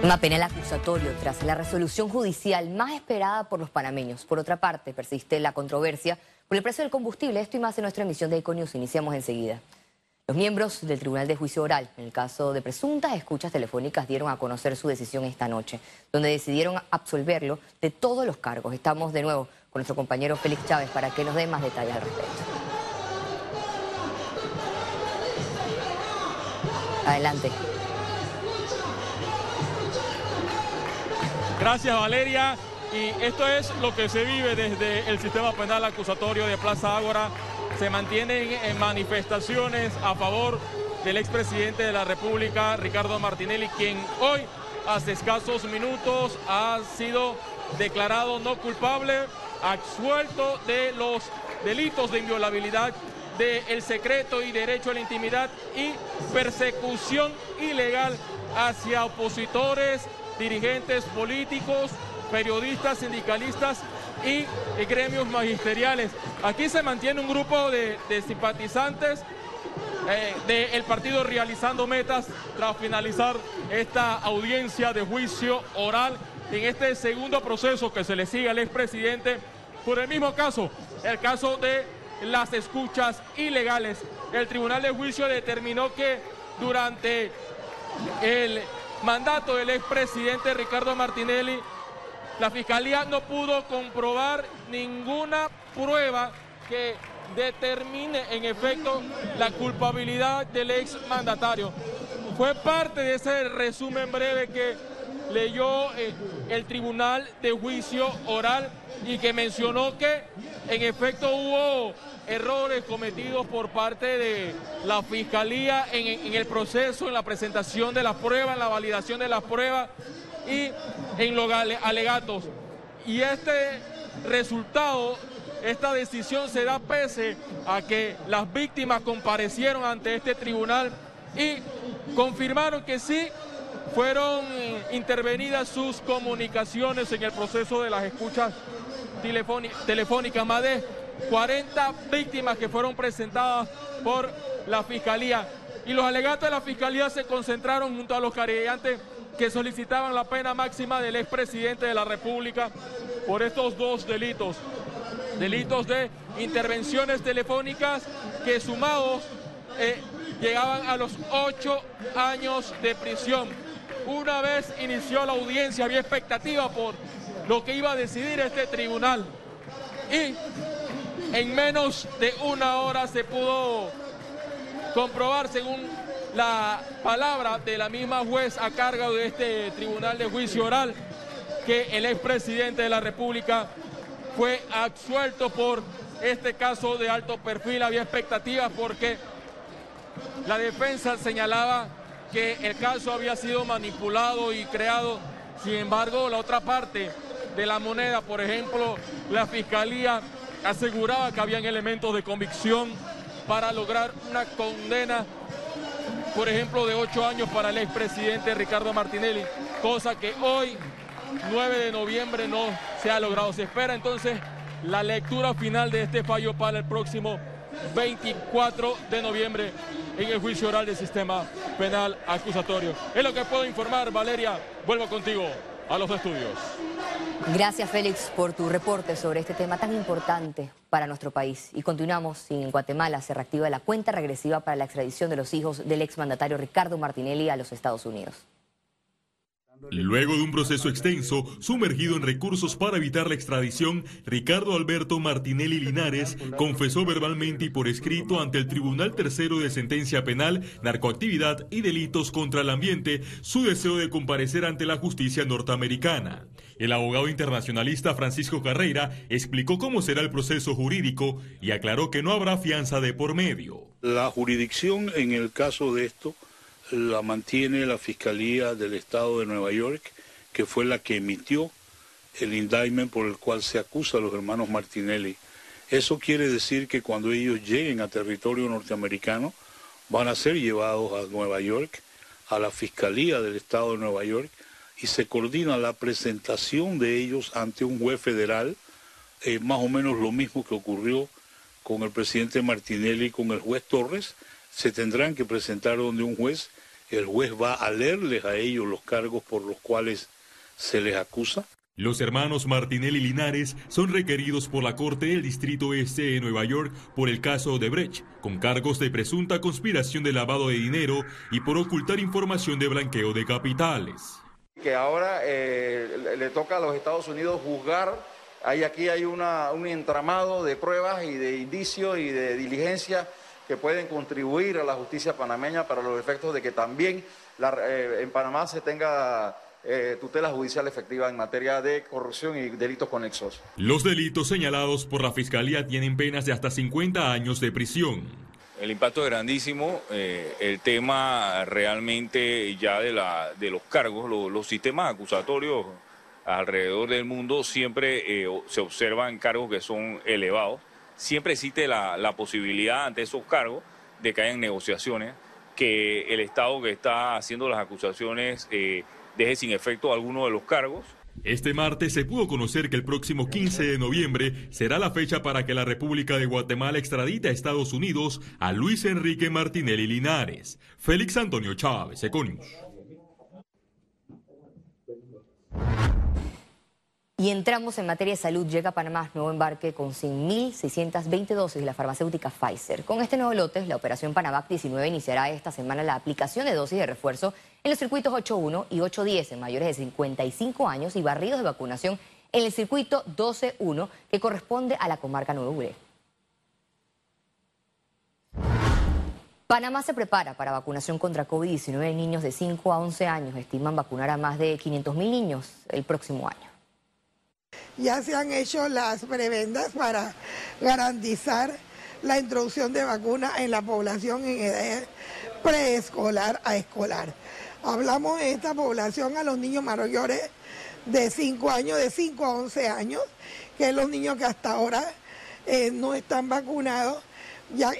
Tema penal acusatorio tras la resolución judicial más esperada por los panameños. Por otra parte, persiste la controversia por el precio del combustible. Esto y más en nuestra emisión de Econius. Iniciamos enseguida. Los miembros del Tribunal de Juicio Oral, en el caso de presuntas escuchas telefónicas, dieron a conocer su decisión esta noche, donde decidieron absolverlo de todos los cargos. Estamos de nuevo con nuestro compañero Félix Chávez para que nos dé más detalles al respecto. Adelante. Gracias Valeria. Y esto es lo que se vive desde el sistema penal acusatorio de Plaza Ágora. Se mantienen en manifestaciones a favor del expresidente de la República, Ricardo Martinelli, quien hoy, hace escasos minutos, ha sido declarado no culpable, absuelto de los delitos de inviolabilidad del secreto y derecho a la intimidad y persecución ilegal hacia opositores dirigentes políticos, periodistas, sindicalistas y, gremios magisteriales. Aquí se mantiene un grupo de, simpatizantes eh, del partido realizando metas tras finalizar esta audiencia de juicio oral en este segundo proceso que se le sigue al expresidente por el mismo caso, el caso de las escuchas ilegales. El Tribunal de Juicio determinó que durante el mandato del expresidente Ricardo Martinelli, la Fiscalía no pudo comprobar ninguna prueba que determine en efecto la culpabilidad del ex mandatario. Fue parte de ese resumen breve que leyó eh, el Tribunal de Juicio Oral y que mencionó que en efecto hubo errores cometidos por parte de la Fiscalía en, el proceso, en la presentación de las pruebas, en la validación de las pruebas y en los alegatos. Y este resultado, esta decisión se da pese a que las víctimas comparecieron ante este tribunal y confirmaron que sí fueron intervenidas sus comunicaciones en el proceso de las escuchas telefónicas. Más de 40 víctimas que fueron presentadas por la Fiscalía. Y los alegatos de la Fiscalía se concentraron junto a los querellantes que solicitaban la pena máxima del expresidente de la República por estos dos delitos. Delitos de intervenciones telefónicas que sumados eh, llegaban a los ocho años de prisión. Una vez inició la audiencia había expectativa por lo que iba a decidir este tribunal. Y en menos de una hora se pudo comprobar, según la palabra de la misma juez a cargo de este tribunal de juicio oral, que el expresidente de la República fue absuelto por este caso de alto perfil. Había expectativas porque la defensa señalaba que el caso había sido manipulado y creado. Sin embargo, la otra parte de la moneda, por ejemplo, la fiscalía aseguraba que habían elementos de convicción para lograr una condena, por ejemplo, de ocho años para el expresidente Ricardo Martinelli, cosa que hoy, 9 de noviembre, no se ha logrado. Se espera entonces la lectura final de este fallo para el próximo 24 de noviembre en el juicio oral del sistema penal acusatorio. Es lo que puedo informar, Valeria. Vuelvo contigo a los estudios. Gracias, Félix, por tu reporte sobre este tema tan importante para nuestro país. Y continuamos, en Guatemala se reactiva la cuenta regresiva para la extradición de los hijos del exmandatario Ricardo Martinelli a los Estados Unidos. Luego de un proceso extenso, sumergido en recursos para evitar la extradición, Ricardo Alberto Martinelli Linares confesó verbalmente y por escrito ante el Tribunal Tercero de Sentencia Penal, Narcoactividad y Delitos contra el Ambiente su deseo de comparecer ante la justicia norteamericana. El abogado internacionalista Francisco Carreira explicó cómo será el proceso jurídico y aclaró que no habrá fianza de por medio. La jurisdicción en el caso de esto la mantiene la Fiscalía del Estado de Nueva York, que fue la que emitió el indictment por el cual se acusa a los hermanos Martinelli. Eso quiere decir que cuando ellos lleguen a territorio norteamericano, van a ser llevados a Nueva York, a la Fiscalía del Estado de Nueva York, y se coordina la presentación de ellos ante un juez federal, eh, más o menos lo mismo que ocurrió con el presidente Martinelli y con el juez Torres, se tendrán que presentar donde un juez el juez va a leerles a ellos los cargos por los cuales se les acusa. Los hermanos Martinelli Linares son requeridos por la Corte del Distrito Este de Nueva York por el caso de Brecht, con cargos de presunta conspiración de lavado de dinero y por ocultar información de blanqueo de capitales. Que ahora eh, le toca a los Estados Unidos juzgar, hay, aquí hay una, un entramado de pruebas y de indicios y de diligencia que pueden contribuir a la justicia panameña para los efectos de que también eh, en Panamá se tenga eh, tutela judicial efectiva en materia de corrupción y delitos conexos. Los delitos señalados por la Fiscalía tienen penas de hasta 50 años de prisión. El impacto es grandísimo, eh, el tema realmente ya de, la, de los cargos, los sistemas acusatorios alrededor del mundo siempre se observan cargos que son elevados siempre existe la, posibilidad ante esos cargos de que hayan negociaciones, que el Estado que está haciendo las acusaciones eh, deje sin efecto alguno de los cargos. Este martes se pudo conocer que el próximo 15 de noviembre será la fecha para que la República de Guatemala extradite a Estados Unidos a Luis Enrique Martinelli Linares. Félix Antonio Chávez, Econius. Y entramos en materia de salud. Llega Panamá nuevo embarque con 100.620 dosis de la farmacéutica Pfizer. Con este nuevo lote, la operación Panavac 19 iniciará esta semana la aplicación de dosis de refuerzo en los circuitos 8.1 y 8.10 en mayores de 55 años y barridos de vacunación en el circuito 12.1 que corresponde a la comarca Nuevo Uré. Panamá se prepara para vacunación contra COVID-19 en niños de 5 a 11 años. Estiman vacunar a más de 500.000 niños el próximo año ya se han hecho las prebendas para garantizar la introducción de vacunas en la población en edad preescolar a escolar. Hablamos de esta población a los niños mayores de 5 años, de 5 a 11 años, que es los niños que hasta ahora eh, no están vacunados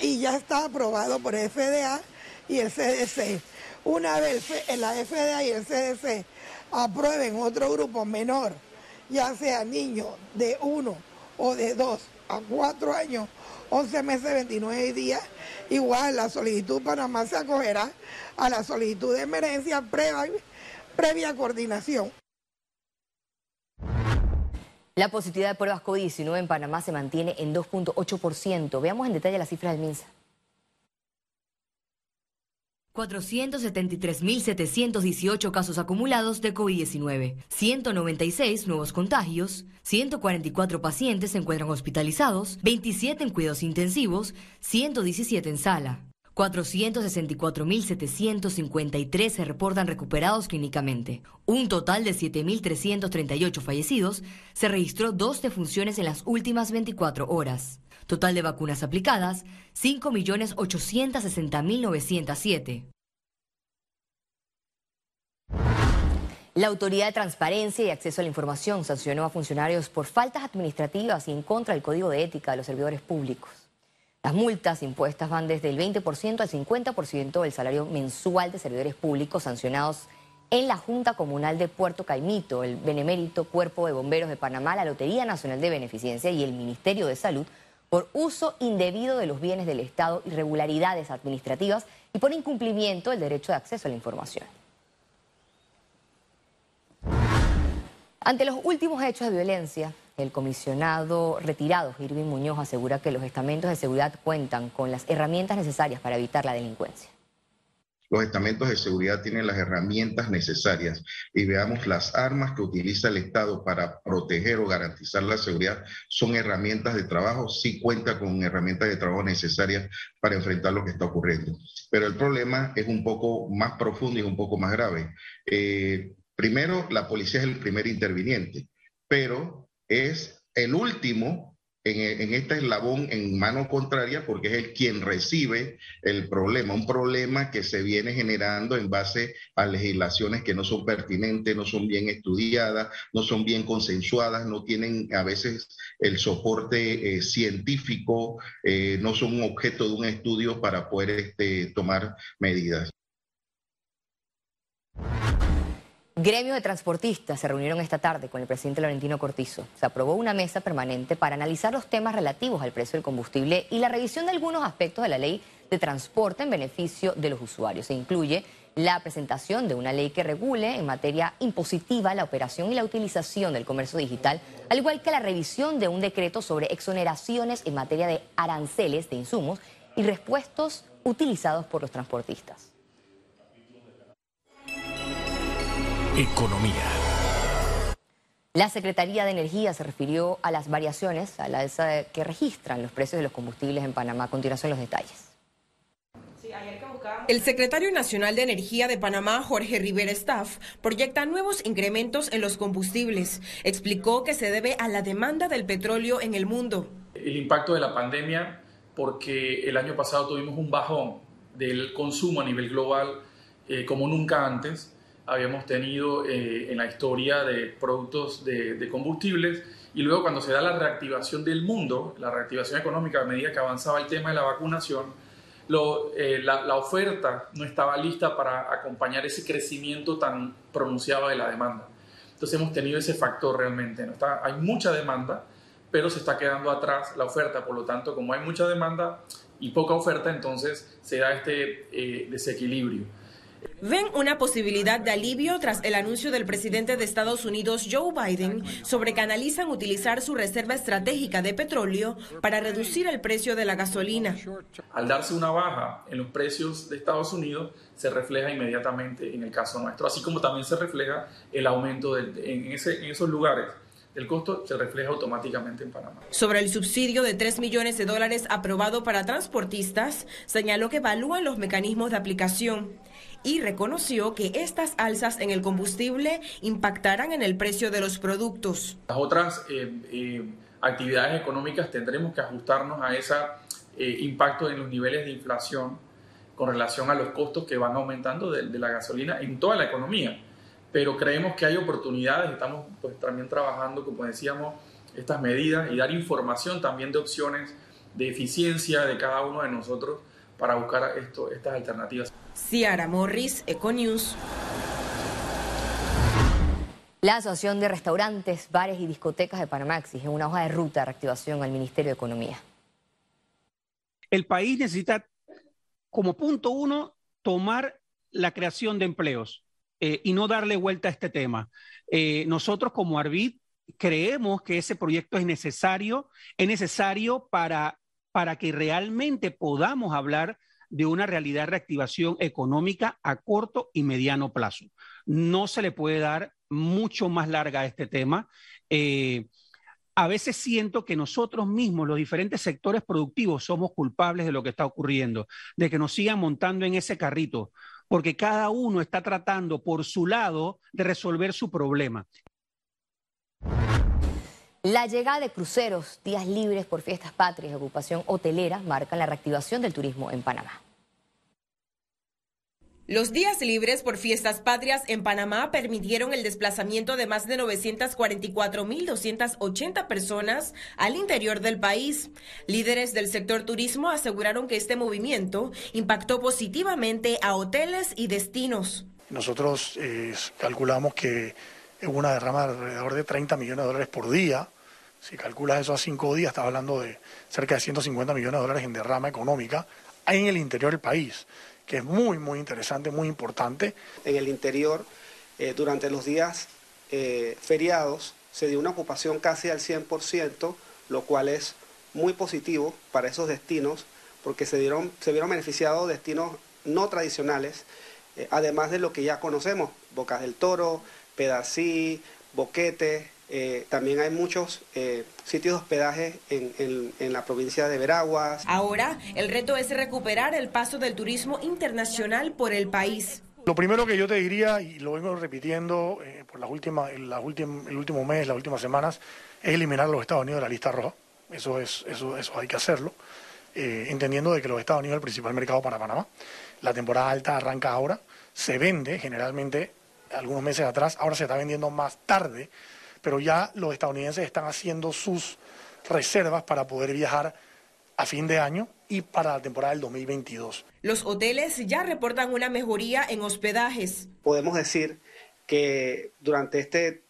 y ya está aprobado por el FDA y el CDC. Una vez la FDA y el CDC aprueben otro grupo menor ya sea niño de 1 o de 2 a 4 años, 11 meses, 29 días, igual la solicitud Panamá se acogerá a la solicitud de emergencia previa, previa coordinación. La positividad de pruebas COVID-19 en Panamá se mantiene en 2.8%. Veamos en detalle las cifras del MINSA. 473.718 casos acumulados de COVID-19, 196 nuevos contagios, 144 pacientes se encuentran hospitalizados, 27 en cuidados intensivos, 117 en sala. 464.753 se reportan recuperados clínicamente. Un total de 7.338 fallecidos. Se registró dos defunciones en las últimas 24 horas. Total de vacunas aplicadas, 5.860.907. La Autoridad de Transparencia y Acceso a la Información sancionó a funcionarios por faltas administrativas y en contra del Código de Ética de los servidores públicos. Las multas impuestas van desde el 20% al 50% del salario mensual de servidores públicos sancionados en la Junta Comunal de Puerto Caimito, el Benemérito Cuerpo de Bomberos de Panamá, la Lotería Nacional de Beneficencia y el Ministerio de Salud por uso indebido de los bienes del Estado, irregularidades administrativas y por incumplimiento del derecho de acceso a la información. Ante los últimos hechos de violencia, el comisionado retirado Irving Muñoz asegura que los estamentos de seguridad cuentan con las herramientas necesarias para evitar la delincuencia los estamentos de seguridad tienen las herramientas necesarias y veamos las armas que utiliza el Estado para proteger o garantizar la seguridad son herramientas de trabajo, sí cuenta con herramientas de trabajo necesarias para enfrentar lo que está ocurriendo. Pero el problema es un poco más profundo y un poco más grave. Eh, primero, la policía es el primer interviniente, pero es el último en, este eslabón en mano contraria porque es el quien recibe el problema, un problema que se viene generando en base a legislaciones que no son pertinentes, no son bien estudiadas, no son bien consensuadas, no tienen a veces el soporte eh, científico, eh, no son objeto de un estudio para poder este, tomar medidas. Gremios de transportistas se reunieron esta tarde con el presidente Laurentino Cortizo. Se aprobó una mesa permanente para analizar los temas relativos al precio del combustible y la revisión de algunos aspectos de la ley de transporte en beneficio de los usuarios. Se incluye la presentación de una ley que regule en materia impositiva la operación y la utilización del comercio digital, al igual que la revisión de un decreto sobre exoneraciones en materia de aranceles de insumos y repuestos utilizados por los transportistas. Economía. La Secretaría de Energía se refirió a las variaciones a la que registran los precios de los combustibles en Panamá. A continuación los detalles. El secretario nacional de Energía de Panamá, Jorge Rivera Staff, proyecta nuevos incrementos en los combustibles. Explicó que se debe a la demanda del petróleo en el mundo. El impacto de la pandemia, porque el año pasado tuvimos un bajón del consumo a nivel global eh, como nunca antes habíamos tenido eh, en la historia de productos de, combustibles y luego cuando se da la reactivación del mundo, la reactivación económica a medida que avanzaba el tema de la vacunación, eh, la, oferta no estaba lista para acompañar ese crecimiento tan pronunciado de la demanda. Entonces hemos tenido ese factor realmente. ¿no? Está, hay mucha demanda, pero se está quedando atrás la oferta. Por lo tanto, como hay mucha demanda y poca oferta, entonces se da este eh, desequilibrio. Ven una posibilidad de alivio tras el anuncio del presidente de Estados Unidos, Joe Biden, sobre que analizan utilizar su reserva estratégica de petróleo para reducir el precio de la gasolina. Al darse una baja en los precios de Estados Unidos, se refleja inmediatamente en el caso nuestro, así como también se refleja el aumento en, ese, en esos lugares el costo se refleja automáticamente en Panamá. Sobre el subsidio de 3 millones de dólares aprobado para transportistas, señaló que evalúan los mecanismos de aplicación y reconoció que estas alzas en el combustible impactarán en el precio de los productos. Las otras eh, eh, actividades económicas tendremos que ajustarnos a ese eh, impacto en los niveles de inflación con relación a los costos que van aumentando de, la gasolina en toda la economía. Pero creemos que hay oportunidades, estamos pues, también trabajando, como decíamos, estas medidas y dar información también de opciones de eficiencia de cada uno de nosotros para buscar esto, estas alternativas. Ciara Morris, Econews. La Asociación de Restaurantes, Bares y Discotecas de Panamá exige una hoja de ruta de reactivación al Ministerio de Economía. El país necesita, como punto uno, tomar la creación de empleos eh, y no darle vuelta a este tema. Eh, nosotros como Arbit creemos que ese proyecto es necesario, es necesario para, para que realmente podamos hablar de una realidad de reactivación económica a corto y mediano plazo. No se le puede dar mucho más larga a este tema. Eh, a veces siento que nosotros mismos, los diferentes sectores productivos, somos culpables de lo que está ocurriendo, de que nos sigan montando en ese carrito, porque cada uno está tratando por su lado de resolver su problema. La llegada de cruceros, días libres por fiestas patrias y ocupación hotelera marcan la reactivación del turismo en Panamá. Los días libres por fiestas patrias en Panamá permitieron el desplazamiento de más de 944.280 personas al interior del país. Líderes del sector turismo aseguraron que este movimiento impactó positivamente a hoteles y destinos. Nosotros eh, calculamos que hubo una derrama de alrededor de 30 millones de dólares por día. Si calculas eso a cinco días, estás hablando de cerca de 150 millones de dólares en derrama económica en el interior del país que es muy, muy interesante, muy importante. En el interior, eh, durante los días eh, feriados, se dio una ocupación casi al 100%, lo cual es muy positivo para esos destinos, porque se, dieron, se vieron beneficiados destinos no tradicionales, eh, además de lo que ya conocemos, Bocas del Toro, Pedací, Boquete, eh, también hay muchos eh, sitios de hospedaje en, en, la provincia de Veraguas. Ahora, el reto es recuperar el paso del turismo internacional por el país. Lo primero que yo te diría, y lo vengo repitiendo eh, por las últimas, las últimas, el último mes, las últimas semanas, es eliminar a los Estados Unidos de la lista roja. Eso, es, eso, eso hay que hacerlo, entendiendo de que los Estados Unidos es el principal mercado para Panamá. La temporada alta arranca ahora, se vende generalmente algunos meses atrás, ahora se está vendiendo más tarde pero ya los estadounidenses están haciendo sus reservas para poder viajar a fin de año y para la temporada del 2022. Los hoteles ya reportan una mejoría en hospedajes. Podemos decir que durante este,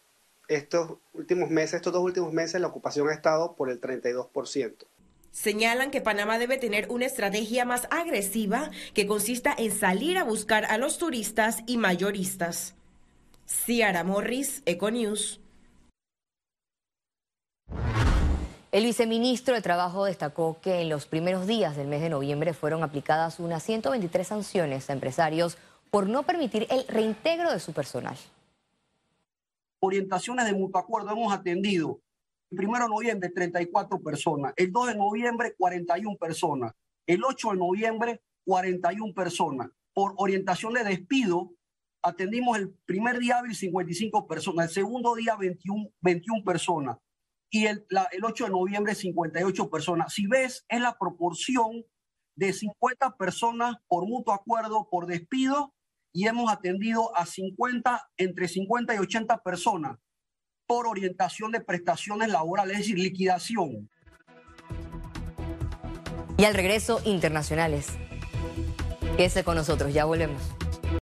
estos últimos meses, estos dos últimos meses, la ocupación ha estado por el 32%. Señalan que Panamá debe tener una estrategia más agresiva que consista en salir a buscar a los turistas y mayoristas. Ciara Morris, Econews. El viceministro de Trabajo destacó que en los primeros días del mes de noviembre fueron aplicadas unas 123 sanciones a empresarios por no permitir el reintegro de su personal. Orientaciones de mutuo acuerdo hemos atendido el 1 de noviembre 34 personas, el 2 de noviembre 41 personas, el 8 de noviembre 41 personas. Por orientación de despido atendimos el primer día hábil 55 personas, el segundo día 21, 21 personas y el, el 8 de noviembre 58 personas. Si ves, es la proporción de 50 personas por mutuo acuerdo, por despido, y hemos atendido a 50, entre 50 y 80 personas por orientación de prestaciones laborales, es decir, liquidación. Y al regreso, internacionales. Quédese con nosotros, ya volvemos.